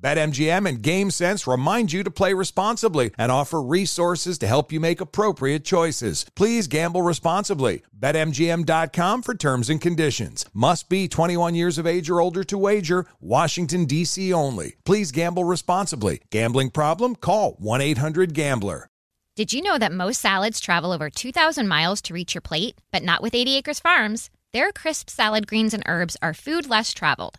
BetMGM and GameSense remind you to play responsibly and offer resources to help you make appropriate choices. Please gamble responsibly. BetMGM.com for terms and conditions. Must be 21 years of age or older to wager. Washington, D.C. only. Please gamble responsibly. Gambling problem? Call 1 800 Gambler. Did you know that most salads travel over 2,000 miles to reach your plate? But not with 80 Acres Farms. Their crisp salad greens and herbs are food less traveled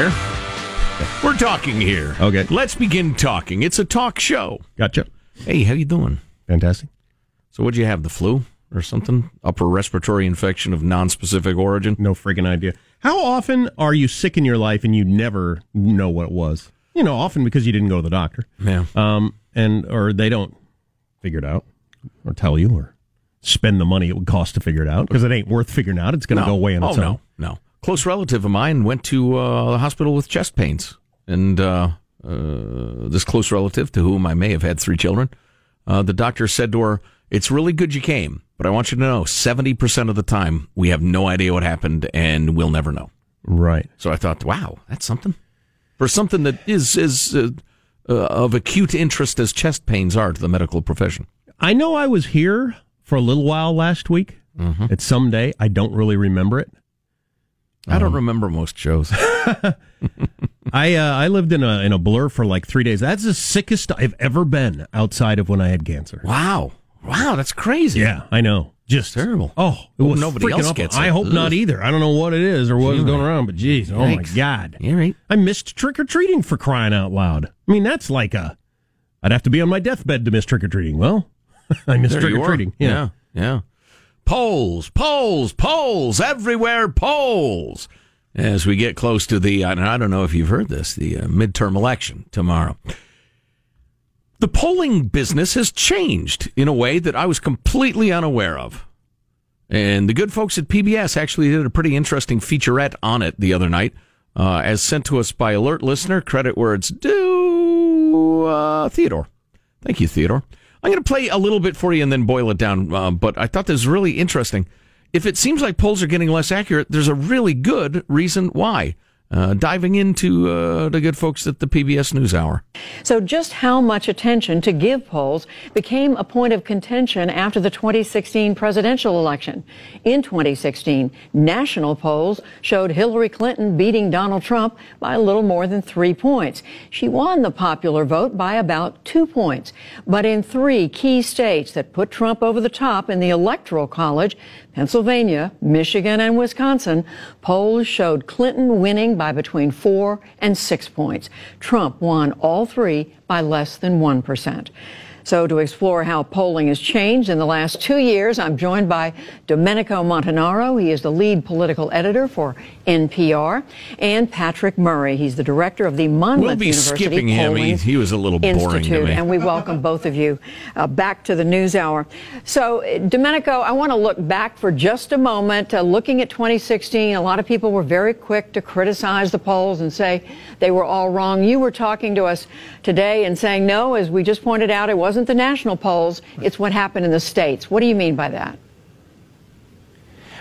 Here. We're talking here. Okay. Let's begin talking. It's a talk show. Gotcha. Hey, how you doing? Fantastic. So, what'd you have? The flu or something? Upper respiratory infection of non-specific origin? No friggin' idea. How often are you sick in your life and you never know what it was? You know, often because you didn't go to the doctor. Yeah. Um, and or they don't figure it out or tell you or spend the money it would cost to figure it out because it ain't worth figuring out. It's going to no. go away on its oh, own. No, no close relative of mine went to uh, the hospital with chest pains, and uh, uh, this close relative to whom I may have had three children, uh, the doctor said to her, "It's really good you came, but I want you to know, seventy percent of the time we have no idea what happened, and we'll never know." Right. So I thought, wow, that's something for something that is is uh, uh, of acute interest as chest pains are to the medical profession. I know I was here for a little while last week. Mm-hmm. At some day, I don't really remember it. I don't um, remember most shows. I uh, I lived in a in a blur for like three days. That's the sickest I've ever been outside of when I had cancer. Wow, wow, that's crazy. Yeah, I know. Just terrible. Oh, it was nobody else awful. gets it. I hope Ugh. not either. I don't know what it is or what is going around, but geez, oh my god. You're right. I missed trick or treating for crying out loud. I mean, that's like a. I'd have to be on my deathbed to miss trick or treating. Well, I missed trick or treating. Yeah, yeah. yeah. Polls, polls, polls, everywhere polls. As we get close to the, I don't know if you've heard this, the uh, midterm election tomorrow. The polling business has changed in a way that I was completely unaware of. And the good folks at PBS actually did a pretty interesting featurette on it the other night, uh, as sent to us by alert listener. Credit where it's due, uh, Theodore. Thank you, Theodore. I'm going to play a little bit for you and then boil it down. Uh, but I thought this was really interesting. If it seems like polls are getting less accurate, there's a really good reason why. Uh, diving into uh, the good folks at the PBS NewsHour. So, just how much attention to give polls became a point of contention after the 2016 presidential election. In 2016, national polls showed Hillary Clinton beating Donald Trump by a little more than three points. She won the popular vote by about two points. But in three key states that put Trump over the top in the Electoral College, Pennsylvania, Michigan, and Wisconsin, polls showed Clinton winning by between four and six points. Trump won all three by less than 1%. So, to explore how polling has changed in the last two years, I'm joined by Domenico Montanaro. He is the lead political editor for NPR, and Patrick Murray. He's the director of the Monmouth we'll be University skipping him. He, he, was a little boring Institute, to me. And we welcome both of you uh, back to the News Hour. So, Domenico, I want to look back for just a moment. Uh, looking at 2016, a lot of people were very quick to criticize the polls and say they were all wrong. You were talking to us today and saying, no, as we just pointed out, it wasn't the national polls, it's what happened in the states. What do you mean by that?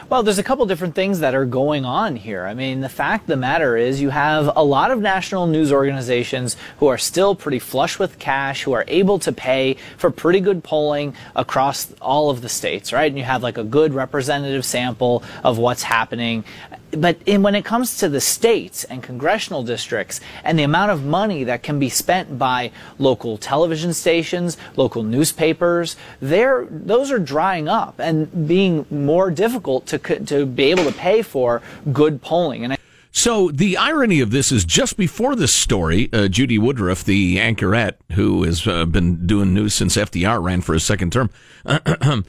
Well, there's a couple different things that are going on here. I mean, the fact of the matter is you have a lot of national news organizations who are still pretty flush with cash, who are able to pay for pretty good polling across all of the states, right? And you have like a good representative sample of what's happening but in, when it comes to the states and congressional districts and the amount of money that can be spent by local television stations, local newspapers, those are drying up and being more difficult to, to be able to pay for good polling. And I- so the irony of this is just before this story, uh, Judy Woodruff, the anchorette who has uh, been doing news since FDR ran for a second term, Uh,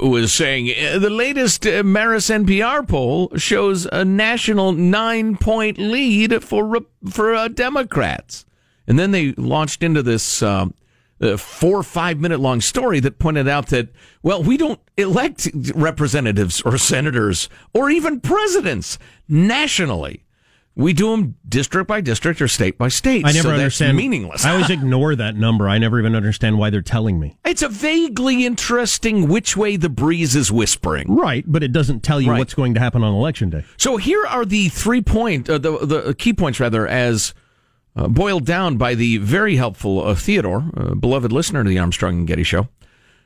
was saying uh, the latest Marist NPR poll shows a national nine point lead for for uh, Democrats, and then they launched into this uh, uh, four five minute long story that pointed out that well we don't elect representatives or senators or even presidents nationally. We do them district by district or state by state. I never so understand. meaningless. I always ignore that number. I never even understand why they're telling me. It's a vaguely interesting which way the breeze is whispering. Right, but it doesn't tell you right. what's going to happen on election day. So here are the three point, uh, the the key points rather, as uh, boiled down by the very helpful uh, Theodore, beloved listener to the Armstrong and Getty Show.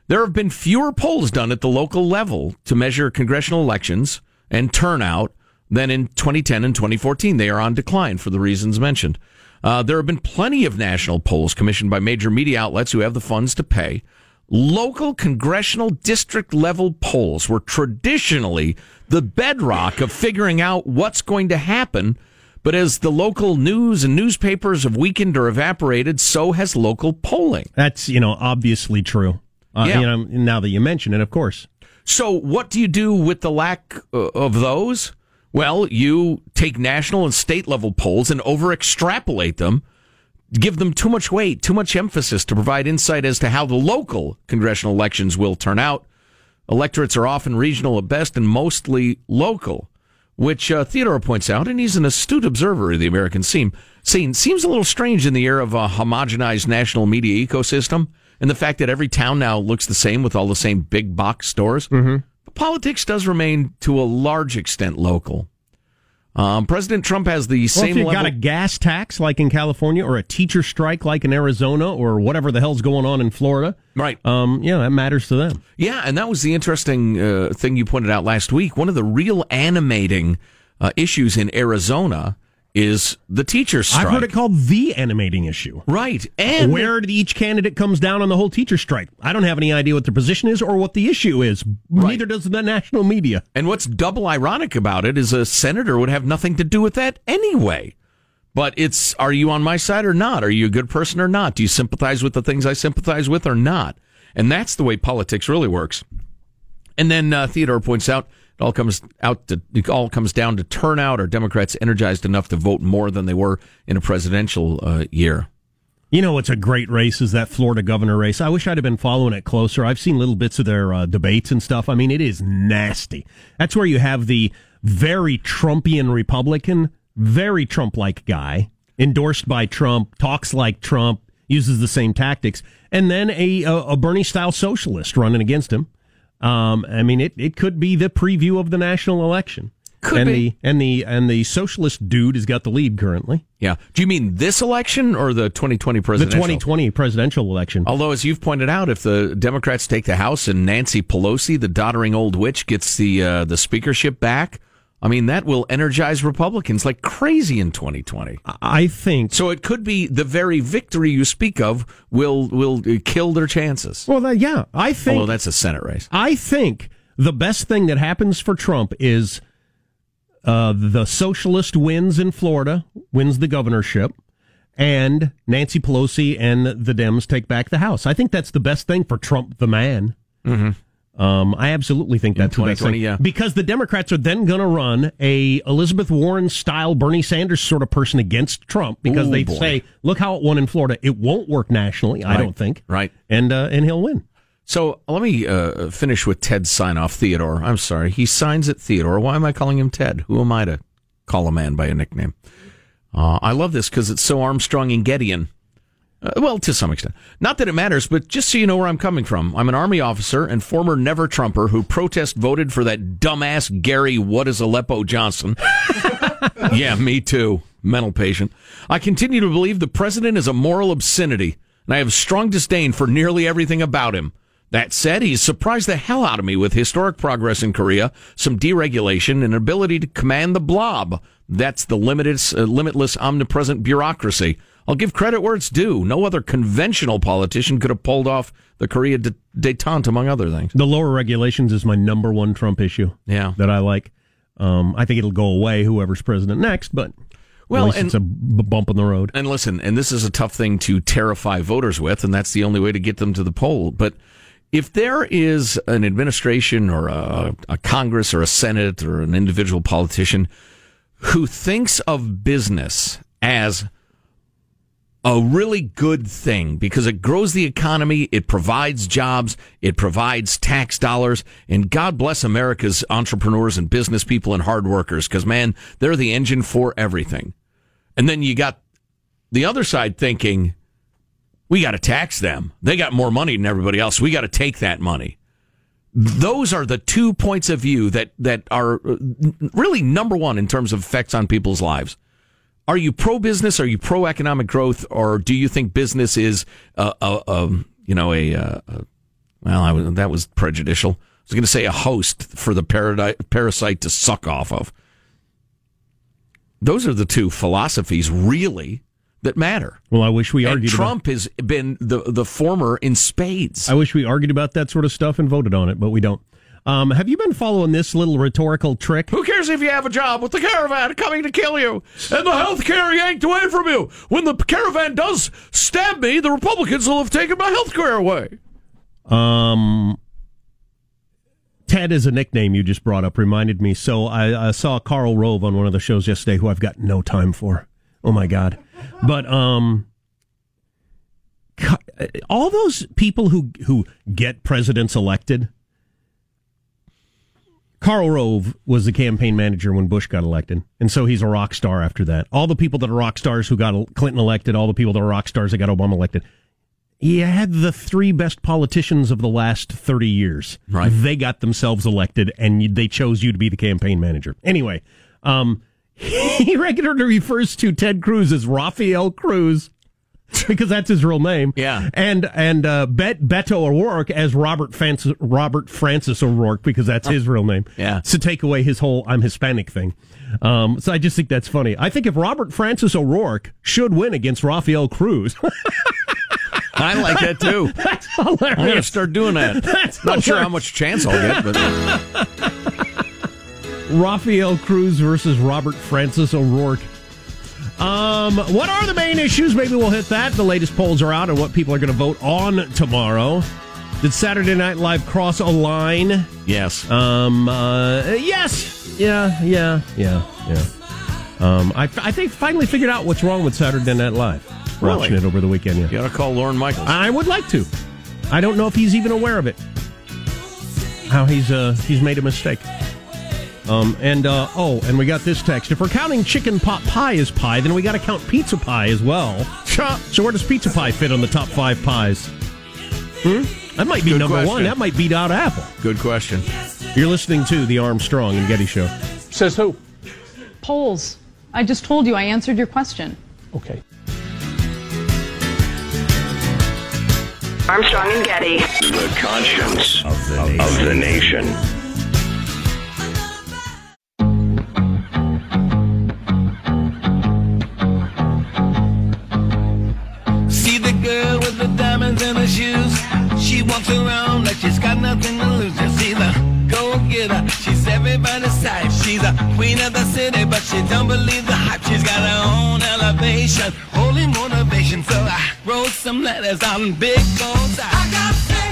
There have been fewer polls done at the local level to measure congressional elections and turnout than in 2010 and 2014. They are on decline for the reasons mentioned. Uh, there have been plenty of national polls commissioned by major media outlets who have the funds to pay. Local congressional district level polls were traditionally the bedrock of figuring out what's going to happen. But as the local news and newspapers have weakened or evaporated, so has local polling. That's, you know, obviously true. Uh, yeah. You know, now that you mention it, of course. So what do you do with the lack uh, of those? Well, you take national and state level polls and over extrapolate them, give them too much weight, too much emphasis to provide insight as to how the local congressional elections will turn out. Electorates are often regional at best and mostly local, which uh, Theodore points out, and he's an astute observer of the American scene. Scene seems a little strange in the era of a homogenized national media ecosystem and the fact that every town now looks the same with all the same big box stores. Mm-hmm politics does remain to a large extent local. Um, President Trump has the well, same. If you've level- got a gas tax like in California, or a teacher strike like in Arizona, or whatever the hell's going on in Florida, right? Um, yeah, that matters to them. Yeah, and that was the interesting uh, thing you pointed out last week. One of the real animating uh, issues in Arizona is the teacher strike. I've heard it called the animating issue. Right. And where each candidate comes down on the whole teacher strike. I don't have any idea what their position is or what the issue is. Right. Neither does the national media. And what's double ironic about it is a senator would have nothing to do with that anyway. But it's are you on my side or not? Are you a good person or not? Do you sympathize with the things I sympathize with or not? And that's the way politics really works. And then uh, Theodore points out it all comes out to, it all comes down to turnout. Are Democrats energized enough to vote more than they were in a presidential uh, year? You know what's a great race is that Florida governor race. I wish I'd have been following it closer. I've seen little bits of their uh, debates and stuff. I mean, it is nasty. That's where you have the very Trumpian Republican, very Trump-like guy, endorsed by Trump, talks like Trump, uses the same tactics, and then a, a Bernie-style socialist running against him. Um, I mean, it, it could be the preview of the national election. Could and be. the and the and the socialist dude has got the lead currently. Yeah. Do you mean this election or the 2020 presidential? The presidential? 2020 presidential election. Although, as you've pointed out, if the Democrats take the House and Nancy Pelosi, the doddering old witch, gets the uh, the speakership back, I mean that will energize Republicans like crazy in 2020. I think So it could be the very victory you speak of will will uh, kill their chances. Well, that, yeah, I think Although that's a Senate race. I think the best thing that happens for Trump is uh, the socialist wins in Florida, wins the governorship, and Nancy Pelosi and the Dems take back the House. I think that's the best thing for Trump, the man. Mm-hmm. Um, I absolutely think that's best 2020, thing. yeah. Because the Democrats are then going to run a Elizabeth Warren style Bernie Sanders sort of person against Trump because Ooh, they boy. say, "Look how it won in Florida. It won't work nationally. I Right. don't think." Right. And uh, and he'll win. So let me uh, finish with Ted's sign off. Theodore. I'm sorry. He signs it Theodore. Why am I calling him Ted? Who am I to call a man by a nickname? Uh, I love this because it's so Armstrong and Gettian. Uh, well, to some extent. Not that it matters, but just so you know where I'm coming from. I'm an Army officer and former never Trumper who protest voted for that dumbass Gary What is Aleppo Johnson. yeah, me too. Mental patient. I continue to believe the president is a moral obscenity, and I have strong disdain for nearly everything about him. That said, he's surprised the hell out of me with historic progress in Korea, some deregulation, and ability to command the blob. That's the limited, uh, limitless, omnipresent bureaucracy. I'll give credit where it's due. No other conventional politician could have pulled off the Korea de- detente, among other things. The lower regulations is my number one Trump issue. Yeah. that I like. Um, I think it'll go away, whoever's president next. But Well, and- it's a b- bump in the road. And listen, and this is a tough thing to terrify voters with, and that's the only way to get them to the poll. But if there is an administration or a, a Congress or a Senate or an individual politician who thinks of business as a really good thing because it grows the economy, it provides jobs, it provides tax dollars, and God bless America's entrepreneurs and business people and hard workers because, man, they're the engine for everything. And then you got the other side thinking, we got to tax them. They got more money than everybody else. We got to take that money. Those are the two points of view that, that are uh, really number one in terms of effects on people's lives. Are you pro business? Are you pro economic growth? Or do you think business is, uh, uh, um, you know, a, uh, uh, well, I was, that was prejudicial. I was going to say a host for the paradi- parasite to suck off of. Those are the two philosophies, really, that matter. Well, I wish we And argued. Trump has been the the former in spades. I wish we argued about that sort of stuff and voted on it, but we don't. Um, have you been following this little rhetorical trick? Who cares if you have a job with the caravan coming to kill you and the health care yanked away from you? When the caravan does stab me, the Republicans will have taken my health care away. Um, Ted is a nickname you just brought up. Reminded me. So I, I saw Karl Rove on one of the shows yesterday, who I've got no time for. Oh my god! But um, all those people who who get presidents elected. Karl Rove was the campaign manager when Bush got elected, and so he's a rock star after that. All the people that are rock stars who got Clinton elected, all the people that are rock stars that got Obama elected. He had the three best politicians of the last 30 years. Right. They got themselves elected and they chose you to be the campaign manager. Anyway, um, he regularly refers to Ted Cruz as Rafael Cruz because that's his real name. Yeah. And and uh, Bet, Beto O'Rourke as Robert Francis, Robert Francis O'Rourke because that's his real name. Yeah. To take away his whole I'm Hispanic thing. Um, so I just think that's funny. I think if Robert Francis O'Rourke should win against Rafael Cruz, I like that too. that's hilarious. I'm to start doing that. That's Not sure how much chance I'll get, but Rafael Cruz versus Robert Francis O'Rourke. Um, what are the main issues? Maybe we'll hit that. The latest polls are out on what people are going to vote on tomorrow. Did Saturday Night Live cross a line? yes. Um, uh, yes. Yeah, yeah, yeah, yeah. Um, I, I think finally figured out what's wrong with Saturday Night Live. Really? Watching it over the weekend, yeah. You ought to call Lorne Michaels. I would like to. I don't know if he's even aware of it. How he's uh he's made a mistake. Um and uh oh, and we got this text. If we're counting chicken pot pie as pie, then we got to count pizza pie as well. So where does pizza pie fit on the top five pies? Hmm? That might be Good number question. one. That might beat out Apple. Good question. You're listening to the Armstrong and Getty Show. Says who? Polls. I just told you I answered your question. Okay. Armstrong and Getty. The conscience of the nation. Of the nation. Around like she's got nothing to lose. You see the go-getter. She's everybody's type. She's a queen of the city, but she don't believe the hype. She's got her own elevation, holy motivation. So I wrote some letters on big goals. I got faith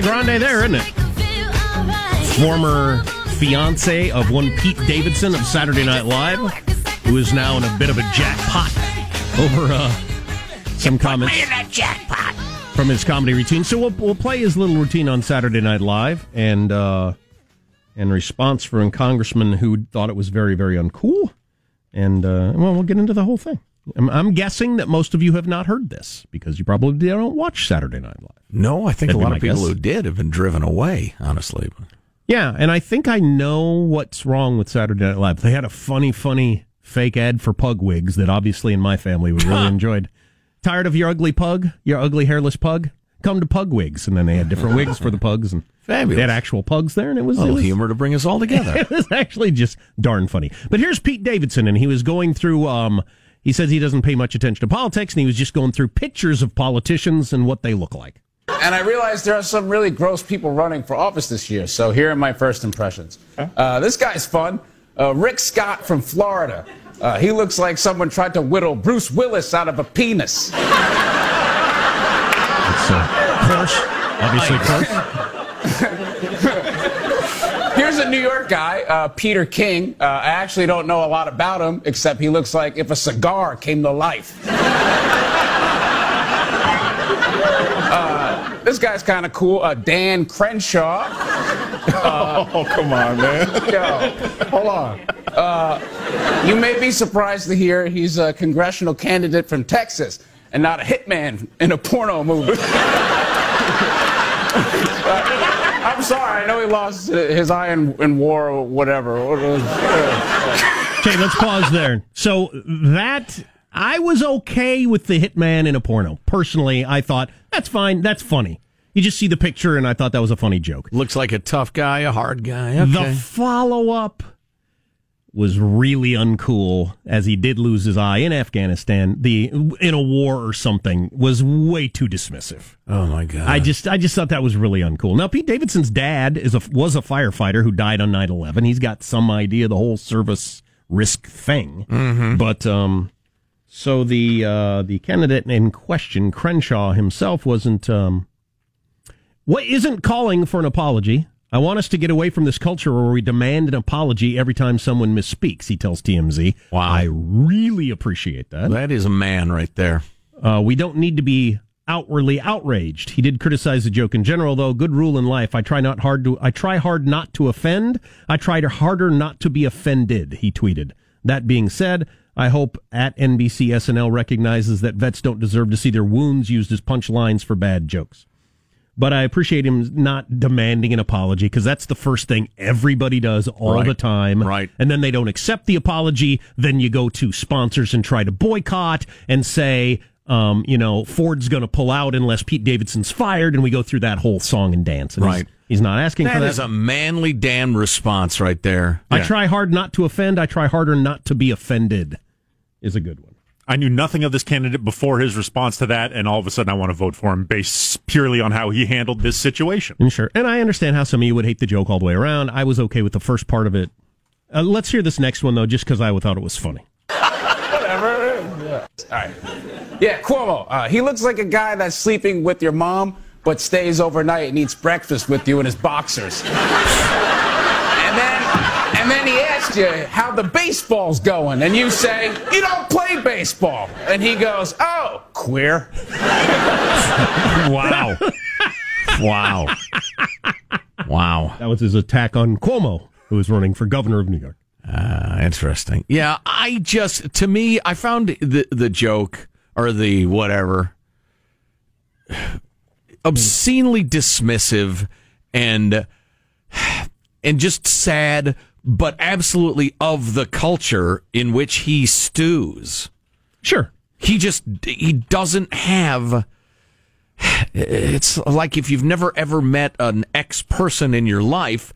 Ariana Grande there, isn't it? Former fiance of one Pete Davidson of Saturday Night Live, who is now in a bit of a jackpot over uh, some comments jackpot. from his comedy routine. So we'll, we'll play his little routine on Saturday Night Live and uh, and response from a congressman who thought it was very, very uncool. And uh, well, we'll get into the whole thing. I'm, I'm guessing that most of you have not heard this because you probably don't watch Saturday Night Live. No, I think That'd a lot of people guess. who did have been driven away, honestly. Yeah, and I think I know what's wrong with Saturday Night Live. They had a funny, funny fake ad for pug wigs that obviously in my family we really enjoyed. Tired of your ugly pug, your ugly hairless pug? Come to Pug Wigs, and then they had different wigs for the pugs, and Fabulous. they had actual pugs there, and it was A little was- humor to bring us all together. it was actually just darn funny. But here's Pete Davidson, and he was going through. Um, he says he doesn't pay much attention to politics, and he was just going through pictures of politicians and what they look like. And I realized there are some really gross people running for office this year. So here are my first impressions. Uh, this guy's fun. Uh, Rick Scott from Florida. Uh, he looks like someone tried to whittle Bruce Willis out of a penis. It's uh, coarse, obviously coarse. A New York guy, uh, Peter King. Uh, I actually don't know a lot about him, except he looks like if a cigar came to life. Uh, this guy's kind of cool. Uh, Dan Crenshaw. oh, come on, man. Yo, hold on. Uh, you may be surprised to hear he's a congressional candidate from Texas and not a hitman in a porno movie. Uh, I'm sorry. I know he lost his eye in, in war or whatever. Okay, let's pause there. So that I was okay with the hitman in a porno. Personally, I thought that's fine. That's funny. You just see the picture, and I thought that was a funny joke. Looks like a tough guy, a hard guy. The follow up was really uncool, as he did lose his eye in Afghanistan. The in a war or something was way too dismissive. oh my god! I just I just thought that was really uncool. Now Pete Davidson's dad is a was a firefighter who died on 9/11. He's got some idea of the whole service risk thing. Mhm. But um so the uh the candidate in question Crenshaw himself wasn't um what isn't calling for an apology. I want us to get away from this culture where we demand an apology every time someone misspeaks, he tells TMZ. Wow. I really appreciate that. That is a man right there. Uh, we don't need to be outwardly outraged. He did criticize the joke in general, though. Good rule in life: I try not hard to. I try hard not to offend. I try harder not to be offended. He tweeted. That being said, I hope at NBC SNL recognizes that vets don't deserve to see their wounds used as punchlines for bad jokes. But I appreciate him not demanding an apology because that's the first thing everybody does all Right. the time. Right. And then they don't accept the apology. Then you go to sponsors and try to boycott and say, um, you know, Ford's going to pull out unless Pete Davidson's fired. And we go through that whole song and dance. And Right. He's, not asking That for that. that. is a manly damn response right there. I try hard not to offend. I try harder not to be offended. Is a good one. I knew nothing of this candidate before his response to that, and all of a sudden I want to vote for him based purely on how he handled this situation. And sure. And I understand how some of you would hate the joke all the way around. I was okay with the first part of it. Uh, let's hear this next one, though, just because I thought it was funny. Whatever. Yeah. All right. Yeah, Cuomo. Uh, he looks like a guy that's sleeping with your mom, but stays overnight and eats breakfast with you in his boxers. and then, and And then he asks you how the baseball's going, and you say, You don't play baseball. And he goes, Oh, queer. wow. Wow. Wow. That was his attack on Cuomo, who was running for governor of New York. Uh, interesting. Yeah, I just to me, I found the the joke or the whatever obscenely dismissive and and just sad, but absolutely of the culture in which he stews. Sure, he just he doesn't have. It's like if you've never ever met an ex person in your life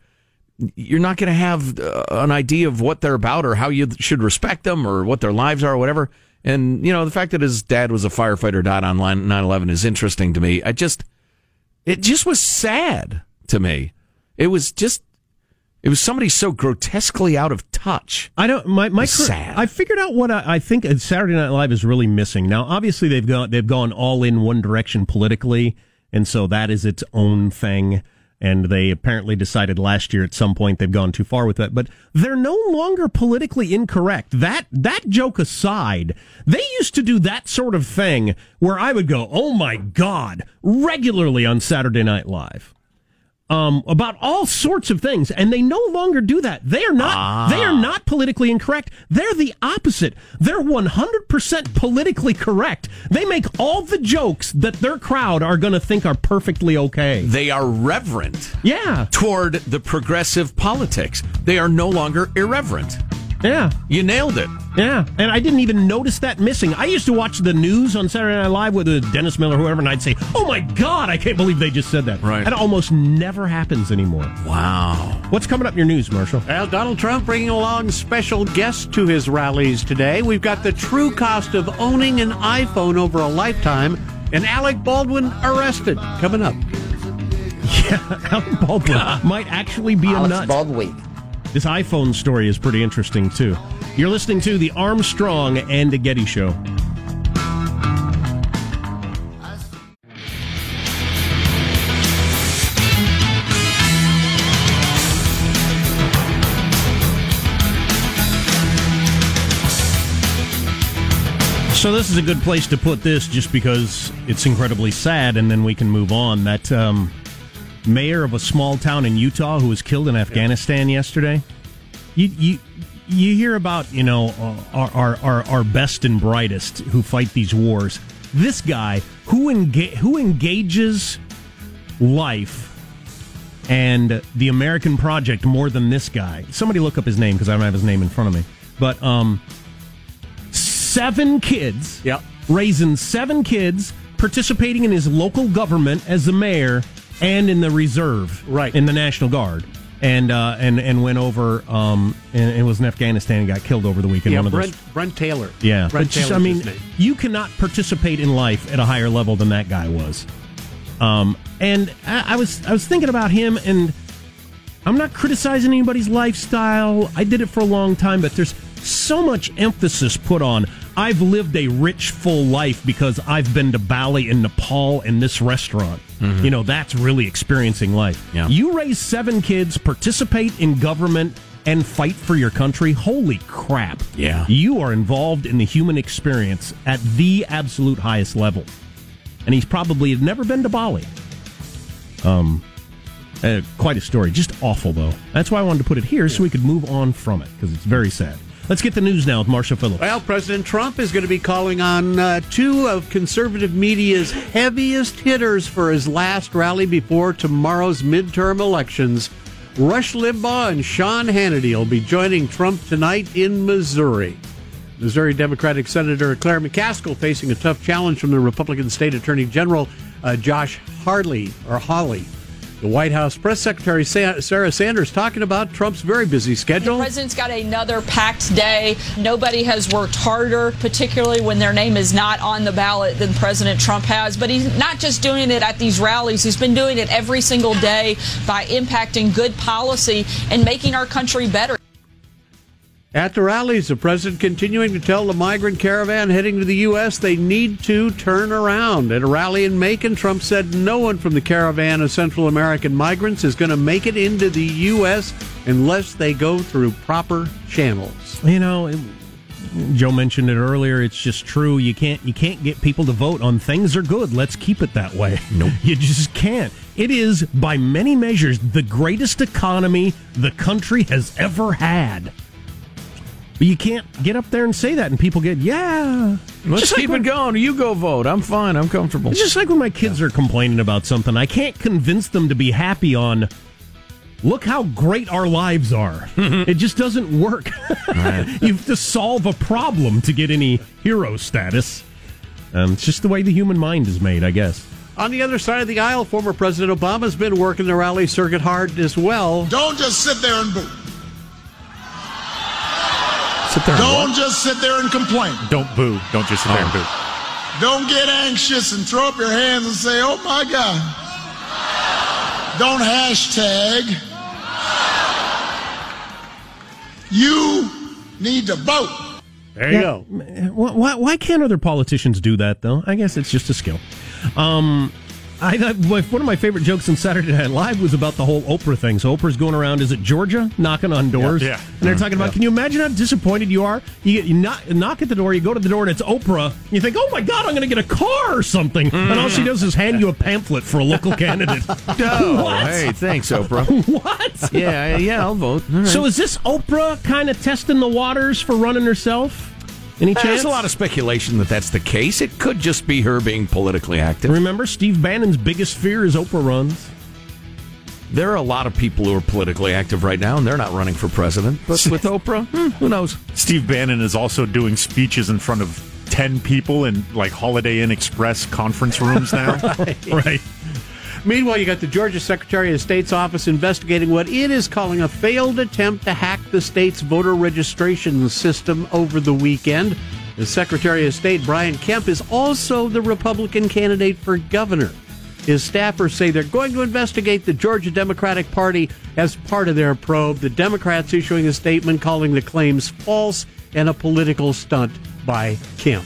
you're not going to have uh, an idea of what they're about or how you should respect them or what their lives are or whatever. And, you know, the fact that his dad was a firefighter, died on 9 11 is interesting to me. I just, it just was sad to me. It was just, it was somebody so grotesquely out of touch. I don't. My my. I figured out what I, I think uh, Saturday Night Live is really missing. Now, obviously, they've gone they've gone all in one direction politically, and so that is its own thing. And they apparently decided last year at some point they've gone too far with that. But they're no longer politically incorrect. That that joke aside, they used to do that sort of thing where I would go, "Oh my god," regularly on Saturday Night Live um, about all sorts of things, and they no longer do that. They are not. Ah. They are not politically incorrect. They're the opposite. They're one hundred percent politically correct. They make all the jokes that their crowd are going to think are perfectly okay. They are reverent. Yeah. Toward the progressive politics. They are no longer irreverent. Yeah. You nailed it. Yeah, and I didn't even notice that missing. I used to watch the news on Saturday Night Live with uh, Dennis Miller, or whoever, and I'd say, "Oh my God, I can't believe they just said that." Right. That almost never happens anymore. Wow. What's coming up in your news, Marshall? Well, Donald Trump bringing along special guests to his rallies today. We've got the true cost of owning an iPhone over a lifetime, and Alec Baldwin arrested. Coming up. Yeah, Alec Baldwin might actually be a Alex nut. Baldwin. This iPhone story is pretty interesting too. You're listening to the Armstrong and the Getty Show. So this is a good place to put this, just because it's incredibly sad, and then we can move on. That um, mayor of a small town in Utah who was killed in Afghanistan yesterday. You you you hear about you know uh, our, our our our best and brightest who fight these wars. This guy who enga- who engages life and the American project more than this guy. Somebody look up his name because I don't have his name in front of me. But um, seven kids. Yep. Raising seven kids, participating in his local government as the mayor and in the reserve, Right. in the National Guard, and uh, and and went over um, and, and was in Afghanistan and got killed over the weekend. Yeah, One of those Brent, Brent Taylor. yeah, Brent I mean, you cannot participate in life at a higher level than that guy was. Um, and I, I was I was thinking about him, and I'm not criticizing anybody's lifestyle. I did it for a long time, but there's so much emphasis put on. I've lived a rich, full life because I've been to Bali and Nepal and this restaurant. You know, that's really experiencing life. Yeah. You raise seven kids, participate in government, and fight for your country. Holy crap. Yeah. You are involved in the human experience at the absolute highest level. And he's probably never been to Bali. Um, uh, quite a story. Just awful, though. That's why I wanted to put it here so we could move on from it because it's very sad. Let's get the news now with Marsha Phillips. Well, President Trump is going to be calling on uh, two of conservative media's heaviest hitters for his last rally before tomorrow's midterm elections. Rush Limbaugh and Sean Hannity will be joining Trump tonight in Missouri. Missouri Democratic Senator Claire McCaskill facing a tough challenge from the Republican State Attorney General uh, Josh Harley or Hawley. The White House Press Secretary Sarah Sanders talking about Trump's very busy schedule. The president's got another packed day. Nobody has worked harder, particularly when their name is not on the ballot, than President Trump has. But he's not just doing it at these rallies, he's been doing it every single day by impacting good policy and making our country better. At the rallies, the president continuing to tell the migrant caravan heading to the U.S. they need to turn around. At a rally in Macon, Trump said no one from the caravan of Central American migrants is going to make it into the U.S. unless they go through proper channels. You know, it- Joe mentioned it earlier. It's just true. You can't you can't get people to vote on things are good. Let's keep it that way. Nope. You just can't. It is by many measures the greatest economy the country has ever had. But you can't get up there and say that, and people get yeah. Let's Just like keep when- it going. You go vote. I'm fine. I'm comfortable. It's just like when my kids are complaining about something. I can't convince them to be happy on. Look how great our lives are. it just doesn't work. you have to solve a problem to get any hero status. Um, it's just the way the human mind is made, I guess. On the other side of the aisle, former President Obama's been working the rally circuit hard as well. Don't just sit there and boo. Sit there. Don't just sit there and complain. Don't boo. Don't just sit there and boo. Don't get anxious and throw up your hands and say, oh my God. Don't hashtag. You need to vote. There you Yeah, go. Why, why, why can't other politicians do that, though? I guess it's just a skill. Um, I, my- one of my favorite jokes on Saturday Night Live was about the whole Oprah thing. So Oprah's going around, is it Georgia, knocking on doors? Yeah, yeah. And they're talking about, Yeah. can you imagine how disappointed you are? You, get, you knock, knock at the door, you go to the door, and it's Oprah. You think, oh my God, I'm going to get a car or something. And all she mm. does is hand you a pamphlet for a local candidate. Oh, What? hey, thanks, Oprah. What? yeah, yeah, I'll vote. Right. So is this Oprah kind of testing the waters for running herself? Any chance? There's a lot of speculation that that's the case. It could just be her being politically active. Remember, Steve Bannon's biggest fear is Oprah runs. There are a lot of people who are politically active right now, and they're not running for president. But with Oprah, hmm, who knows? Steve Bannon is also doing speeches in front of 10 people in like Holiday Inn Express conference rooms now. right. Meanwhile, you got the Georgia Secretary of State's office investigating what it is calling a failed attempt to hack the state's voter registration system over the weekend. The Secretary of State, Brian Kemp, is also the Republican candidate for governor. His staffers say they're going to investigate the Georgia Democratic Party as part of their probe. The Democrats issuing a statement calling the claims false and a political stunt by Kemp.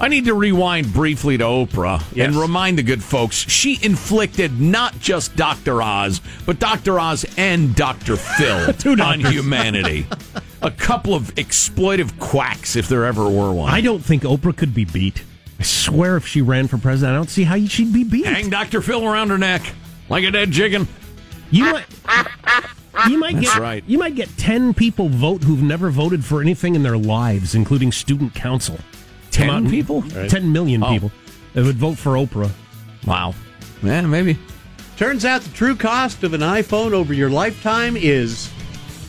I need to rewind briefly to Oprah Yes. and remind the good folks she inflicted not just Dr. Oz, but Dr. Oz and Dr. Phil on humanity. A couple of exploitive quacks, if there ever were one. I don't think Oprah could be beat. I swear, if she ran for president, I don't see how she'd be beat. Hang Dr. Phil around her neck like a dead chicken. You might, you might That's get, right. you might get ten people vote who've never voted for anything in their lives, including student council. Come 10 out and- people? ten million Oh. people that would vote for Oprah. Wow. Yeah, maybe. Turns out the true cost of an iPhone over your lifetime is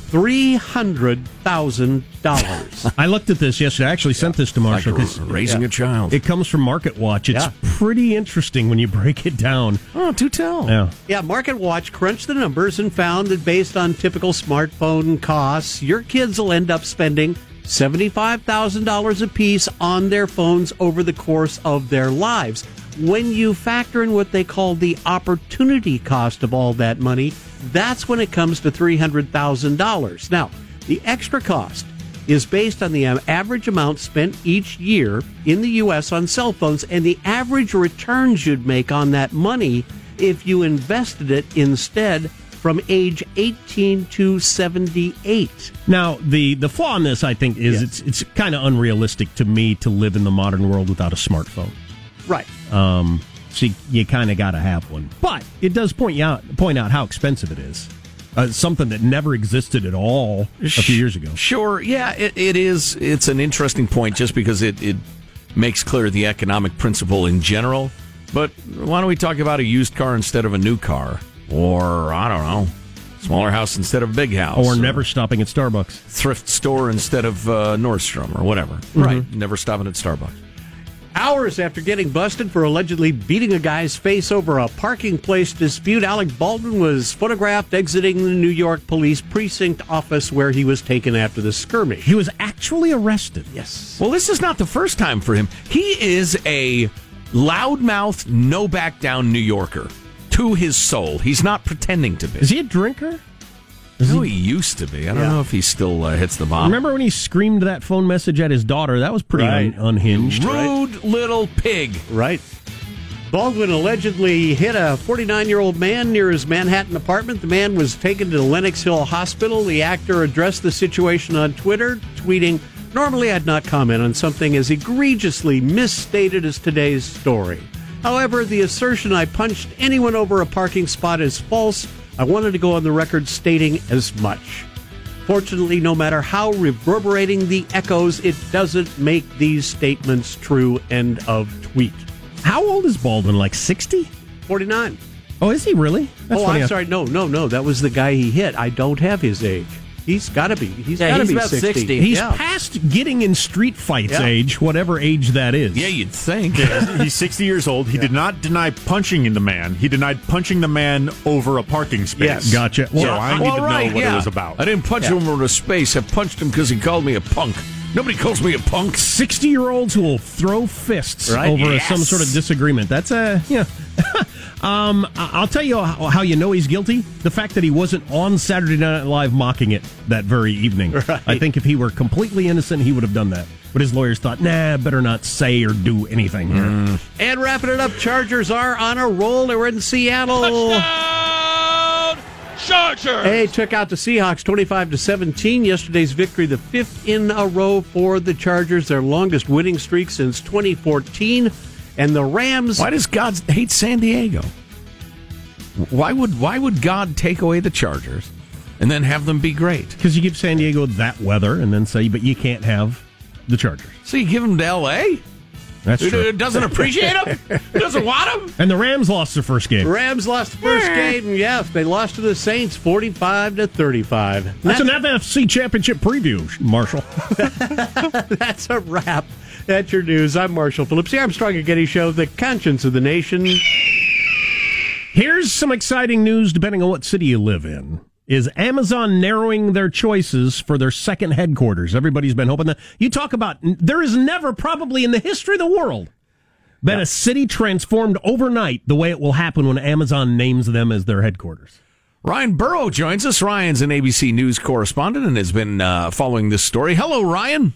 three hundred thousand dollars. I looked at this yesterday. I actually sent this to Marshall Like because raising a child. it comes from Market Watch. It's Yeah. pretty interesting when you break it down. oh, do tell. Yeah. Yeah, Market Watch crunched the numbers and found that based on typical smartphone costs, your kids will end up spending $75,000 apiece on their phones over the course of their lives. When you factor in what they call the opportunity cost of all that money, that's when it comes to $300,000. Now, the extra cost is based on the average amount spent each year in the U.S. on cell phones and the average returns you'd make on that money if you invested it instead from age 18 to 78. Now, the the flaw in this, I think, is it's it's kind of unrealistic to me to live in the modern world without a smartphone. Right. Um, so you, you kind of got to have one, but it does point you out point out how expensive it is. Uh, something that never existed at all a few years ago. Sure. Yeah, it, it is. It's an interesting point just because it, it makes clear the economic principle in general. But why don't we talk about a used car instead of a new car? Or, I don't know, smaller house instead of big house? Or never stopping at Starbucks. thrift store instead of uh, Nordstrom or whatever. Mm-hmm. Right. Never stopping at Starbucks. Hours after getting busted for allegedly beating a guy's face over a parking place dispute, Alec Baldwin was photographed exiting the New York police precinct office where he was taken after the skirmish. He was actually arrested. Yes. Well, this is not the first time for him. He is a loudmouth, no back down New Yorker to his soul. He's not pretending to be. Is he a drinker? No, he used to be. I don't know if he still uh, hits the bomb. Remember when he screamed that phone message at his daughter? That was pretty Right. un- unhinged. Rude little pig. Right. Baldwin allegedly hit a 49 year old man near his Manhattan apartment. The man was taken to Lenox Hill Hospital. The actor addressed the situation on Twitter, tweeting, Normally I'd not comment on something as egregiously misstated as today's story. However, the assertion I punched anyone over a parking spot is false. I wanted to go on the record stating as much. Fortunately, no matter how reverberating the echoes, it doesn't make these statements true. End of tweet. How old is Baldwin? Like 60? 49. Oh, is he really? oh, funny. I'm sorry. No, no, no. That was the guy he hit. I don't have his age. He's got to be. He's got to be 60. He's Yeah. past getting in street fights Yeah. age, whatever age that is. Yeah, you'd think. He's 60 years old. He did not deny punching in the man. He denied punching the man over a parking space. Yes. Gotcha. So Well, I need Well, to know what yeah. it was about. I didn't punch Yeah. him over a space. I punched him because he called me a punk. Nobody calls me a punk. 60 year olds who will throw fists Right. over Yes. some sort of disagreement. That's a, yeah. um, I- I'll tell you how, how you know he's guilty. The fact that he wasn't on Saturday Night Live mocking it that very evening. I think if he were completely innocent, he would have done that. But his lawyers thought, nah, better not say or do anything here. And wrapping it up, Chargers are on a roll. They were in Seattle. Chargers! Hey, took out the Seahawks 25 to 17. Yesterday's victory, the fifth in a row for the Chargers, their longest winning streak since 2014. And the Rams. Why does God hate San Diego? Why would why would God take away the Chargers and then have them be great? Because you give San Diego that weather and then say, but you can't have the Chargers. So you give them to L.A. That's Who true. doesn't appreciate them? doesn't want them? And the Rams lost their first game. Rams lost the first eh. game. and Yes, they lost to the Saints 45 to 35. That's an NFC championship preview, Marshall. That's a wrap. That's your news. I'm Marshall Phillips, the Armstrong and Getty Show, the conscience of the nation. Here's some exciting news depending on what city you live in. Is Amazon narrowing their choices for their second headquarters? Everybody's been hoping that. You talk about, there is never probably in the history of the world been a city transformed overnight the way it will happen when Amazon names them as their headquarters. Ryan Burrow joins us. Ryan's an ABC News correspondent and has been uh, following this story. Hello, Ryan.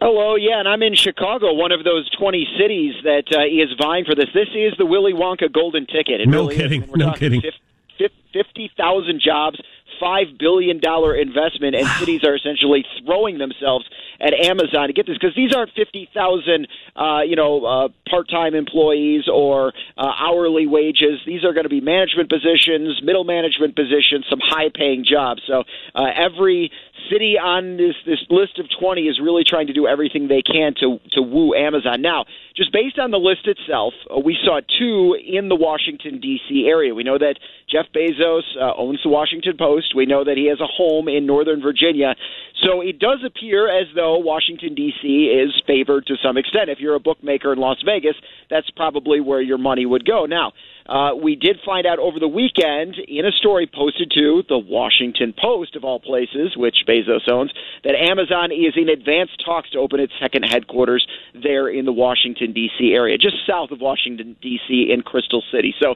Hello, yeah, and I'm in Chicago, one of those 20 cities that uh, is vying for this. This is the Willy Wonka golden ticket. It No really kidding, We're no kidding. fif- fif- 50,000 jobs, $5 billion investment, and cities are essentially throwing themselves at Amazon to get this because these aren't 50,000, uh, you know, uh, part-time employees or uh, hourly wages. These are going to be management positions, middle management positions, some high-paying jobs. So uh, every city on this this list of 20 is really trying to do everything they can to to woo Amazon. Now, just based on the list itself, uh, we saw two in the Washington D.C. area. We know that Jeff Bezos uh, owns the Washington Post. We know that he has a home in Northern Virginia. So it does appear as though Washington D.C. is favored to some extent. If you're a bookmaker in Las Vegas, that's probably where your money would go. Now, uh, we did find out over the weekend in a story posted to the Washington Post, of all places, which Bezos owns, that Amazon is in advanced talks to open its second headquarters there in the Washington, D.C. area, just south of Washington, D.C. in Crystal City. So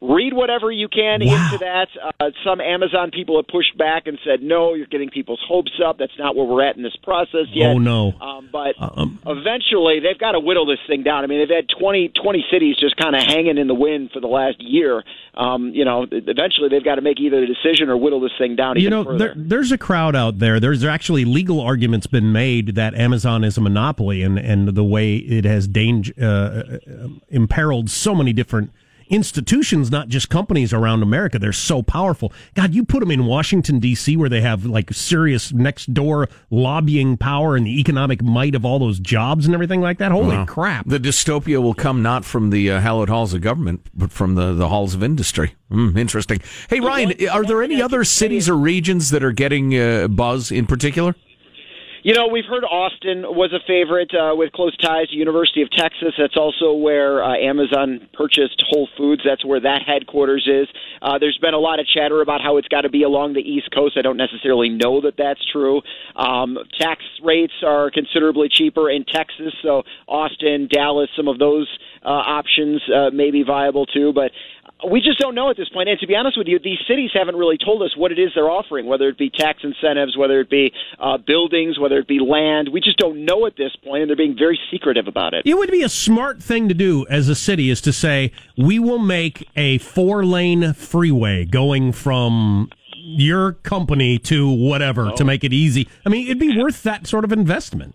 read whatever you can into that. Uh, some Amazon people have pushed back and said, no, you're getting people's hopes up. That's not where we're at in this process yet. Oh, no. Um, but Um, eventually, they've got to whittle this thing down. I mean, they've had 20, 20 cities just kind of hanging in the wind for the last year. Um, you know, eventually they've got to make either a decision or whittle this thing down You even know, there, there's a crowd out there. There's actually legal arguments been made that Amazon is a monopoly and, and the way it has danger, uh, imperiled so many different institutions, not just companies around America. They're so powerful. God, you put them in Washington, D.C., where they have like serious next door lobbying power and the economic might of all those jobs and everything like that. Holy Wow. crap. The dystopia will come not from the uh, hallowed halls of government, but from the, the halls of industry. Mm, interesting. Hey, Ryan, are there any other cities or regions that are getting uh, buzz in particular? You know, we've heard Austin was a favorite uh, with close ties to University of Texas. That's also where uh, Amazon purchased Whole Foods. That's where that headquarters is. Uh, there's been a lot of chatter about how it's got to be along the East Coast. I don't necessarily know that that's true. Um, tax rates are considerably cheaper in Texas, so Austin, Dallas, some of those uh, options uh, may be viable too. But we just don't know at this point. And to be honest with you, these cities haven't really told us what it is they're offering, whether it be tax incentives, whether it be uh, buildings, whether it be land. We just don't know at this point, and they're being very secretive about it. It would be a smart thing to do as a city is to say, we will make a four lane freeway going from your company to whatever to make it easy. I mean, it'd be worth that sort of investment.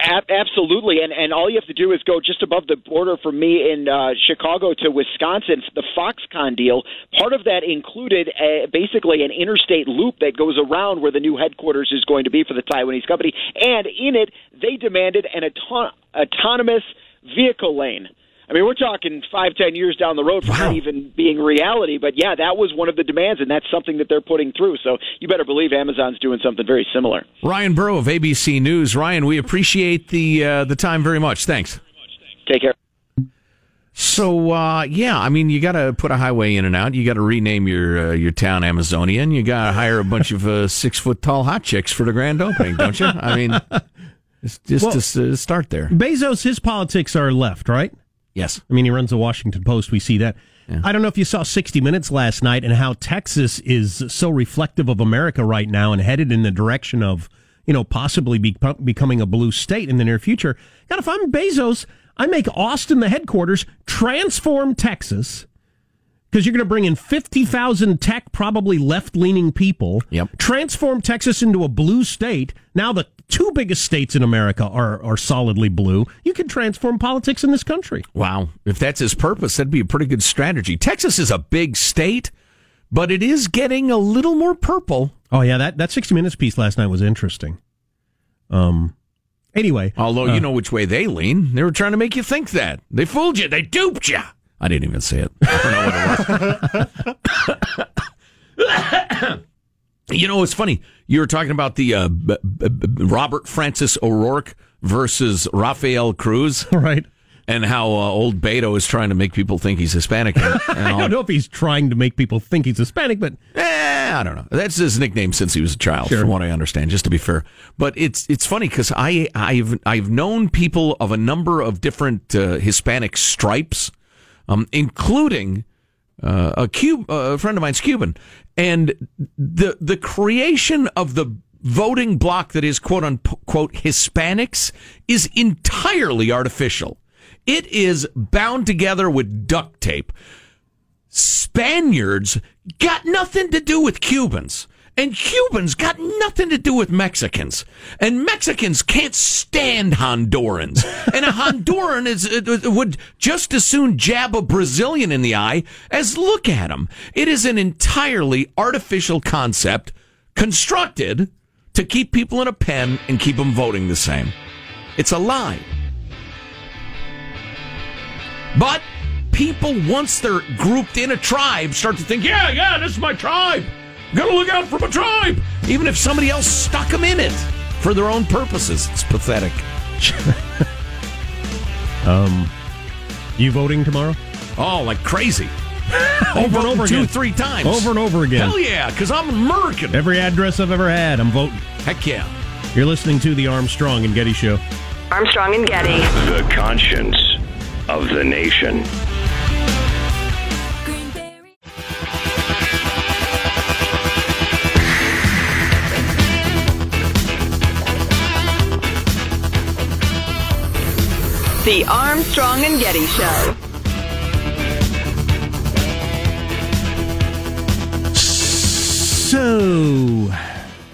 Absolutely, and and all you have to do is go just above the border from me in uh, Chicago to Wisconsin. The Foxconn deal, part of that included a, basically an interstate loop that goes around where the new headquarters is going to be for the Taiwanese company, and in it they demanded an auto- autonomous vehicle lane. I mean, we're talking five, ten years down the road from that even being reality. But yeah, that was one of the demands, and that's something that they're putting through. So you better believe Amazon's doing something very similar. Ryan Burrow of ABC News. Ryan, we appreciate the uh, the time very much. Thanks. Take care. So uh, yeah, I mean, you got to put a highway in and out. You got to rename your uh, your town Amazonian. You got to hire a bunch of uh, six foot tall hot chicks for the grand opening, don't you? I mean, it's just Well- to uh, start there. Bezos, his politics are left, right? Yes. I mean, he runs the Washington Post. We see that. I don't know if you saw 60 Minutes last night and how Texas is so reflective of America right now and headed in the direction of, you know, possibly be, becoming a blue state in the near future. God, if I'm Bezos, I make Austin the headquarters, transform Texas, because you're going to bring in 50,000 tech, probably left leaning people. Yep. Transform Texas into a blue state. Now the two biggest states in America are, are solidly blue. You can transform politics in this country. Wow. If that's his purpose, that'd be a pretty good strategy. Texas is a big state, but it is getting a little more purple. Oh yeah, that that 60 Minutes piece last night was interesting. Um. Anyway, Although uh, you know which way they lean, they were trying to make you think that they fooled you, they duped you. I didn't even say it. I don't know what it was. you know, it's funny. You were talking about the uh, B- B- B- Robert Francis O'Rourke versus Rafael Cruz, right? And how uh, old Beto is trying to make people think he's Hispanic. And, and I don't know if he's trying to make people think he's Hispanic, but Eh, I don't know. That's his nickname since he was a child, Sure. from what I understand. Just to be fair, but it's it's funny because I I've I've known people of a number of different uh, Hispanic stripes, um, including uh, a Cub uh, a friend of mine's Cuban, and the the creation of the voting bloc that is quote unquote Hispanics is entirely artificial. It is bound together with duct tape. Spaniards got nothing to do with Cubans. And Cubans got nothing to do with Mexicans. And Mexicans can't stand Hondurans. And a Honduran is, would just as soon jab a Brazilian in the eye as look at him. It is an entirely artificial concept constructed to keep people in a pen and keep them voting the same. It's a lie. But people, once they're grouped in a tribe, start to think, yeah, yeah, this is my tribe. Gotta look out for my tribe. Even if somebody else stuck them in it for their own purposes. It's pathetic. um, you voting tomorrow? Oh, like crazy. over and over two, again, three times. over and over again. Hell yeah, because I'm American. Every address I've ever had, I'm voting. Heck yeah. You're listening to the Armstrong and Getty Show. Armstrong and Getty. The conscience of the nation. The Armstrong and Getty Show. So,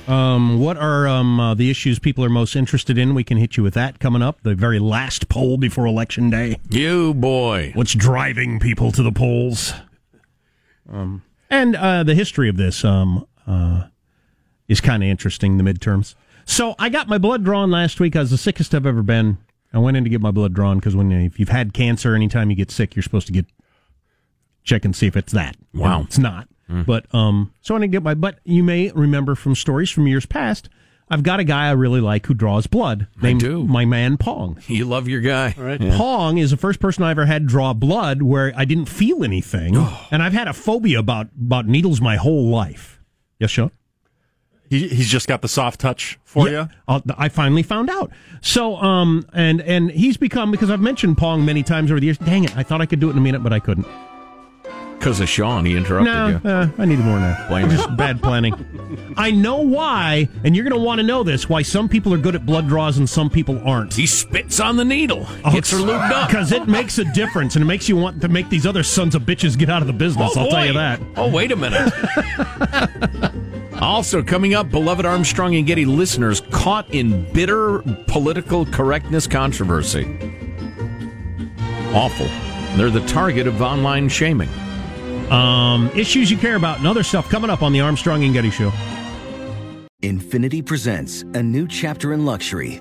um, what are um, uh, the issues people are most interested in? We can hit you with that coming up. The very last poll before Election Day. You boy. What's driving people to the polls? Um, and uh, the history of this um, uh, is kind of interesting, the midterms. So I got my blood drawn last week. I was the sickest I've ever been. I went in to get my blood drawn because when if you've had cancer, anytime you get sick, you're supposed to get check and see if it's that. Wow. And it's not. But um, so I didn't get my. But you may remember from stories from years past. I've got a guy I really like who draws blood. Named do. My man Pong. You love your guy. All right. Pong is the first person I ever had draw blood where I didn't feel anything, and I've had a phobia about about needles my whole life. Yes, Sean. He, he's just got the soft touch for Yeah, you. I'll- I finally found out. So, um, and and he's become because I've mentioned Pong many times over the years. Dang it! I thought I could do it in a minute, but I couldn't. Because of Sean, he interrupted No, you. uh, I needed more than that. Blame Just bad planning. I know why, and you're going to want to know this: why some people are good at blood draws and some people aren't. He spits on the needle, gets her lubed up. because it makes a difference, and it makes you want to make these other sons of bitches get out of the business. Oh, I'll tell you that. Oh, wait a minute. also, coming up, beloved Armstrong and Getty listeners caught in bitter political correctness controversy. Awful. They're the target of online shaming. Um, issues you care about and other stuff coming up on the Armstrong and Getty Show. Infiniti presents a new chapter in luxury,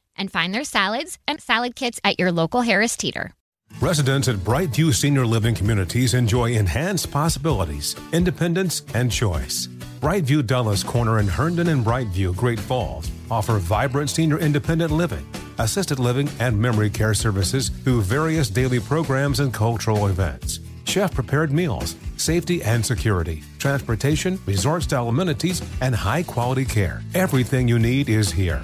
and find their salads and salad kits at your local Harris Teeter. Residents at Brightview Senior Living Communities enjoy enhanced possibilities, independence, and choice. Brightview Dulles Corner in Herndon and Brightview, Great Falls, offer vibrant senior independent living, assisted living, and memory care services through various daily programs and cultural events. Chef prepared meals, safety and security, transportation, resort style amenities, and high quality care. Everything you need is here.